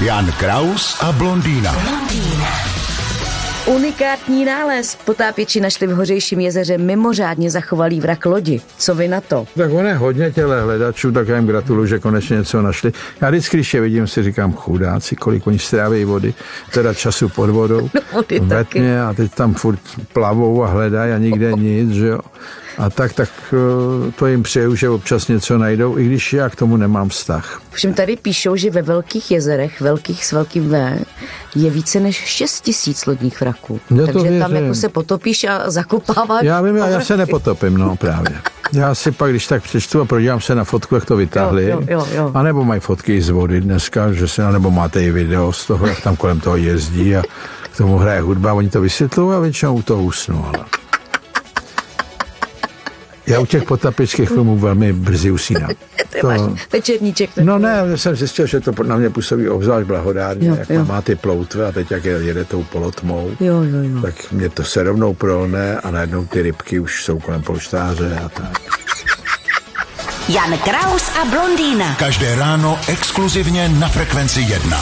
Jan Kraus a blondýna. Unikátní nález. Potápěči našli v hořejším jezeře mimořádně zachovalý vrak lodi. Co vy na to? Tak on je hodně těle hledačů, tak já jim gratuluju, že konečně něco našli. Já vždycky, když je vidím, si říkám, chudáci, kolik oni stráví vody, teda času pod vodou. No, vody ve taky. tmě a teď tam furt plavou a hledají a nikde nic, že jo. A tak, tak eh, to jim přeju, že občas něco najdou, i když já k tomu nemám vztah. Všem tady píšou, že ve velkých jezerech, velkých s velkým V, je více než 6 tisíc lodních vraků. Já to Takže tam jako se potopíš a zakopáváš. Já vím, já, já se nepotopím, no právě. Já si pak, když tak přečtu a podívám se na fotku, jak to vytáhli. Jo, jo, jo, jo. A nebo mají fotky z vody dneska, že se, nebo máte i video z toho, jak tam kolem toho jezdí a k tomu hraje hudba, oni to vysvětlují a většinou u toho usnu. Ale. Já u těch potapických filmů velmi brzy usínám. Ty máš večerníček. No ne, já jsem zjistil, že to na mě působí obzvlášť blahodárně, Jo, jak jo. má ty ploutve a teď jak je- jede tou polotmou Jo, jo, jo. tak mě to se rovnou prolne a najednou ty rybky už jsou kolem polštáře a tak. Jan Kraus a blondýna. Každé ráno exkluzivně na Frekvenci 1.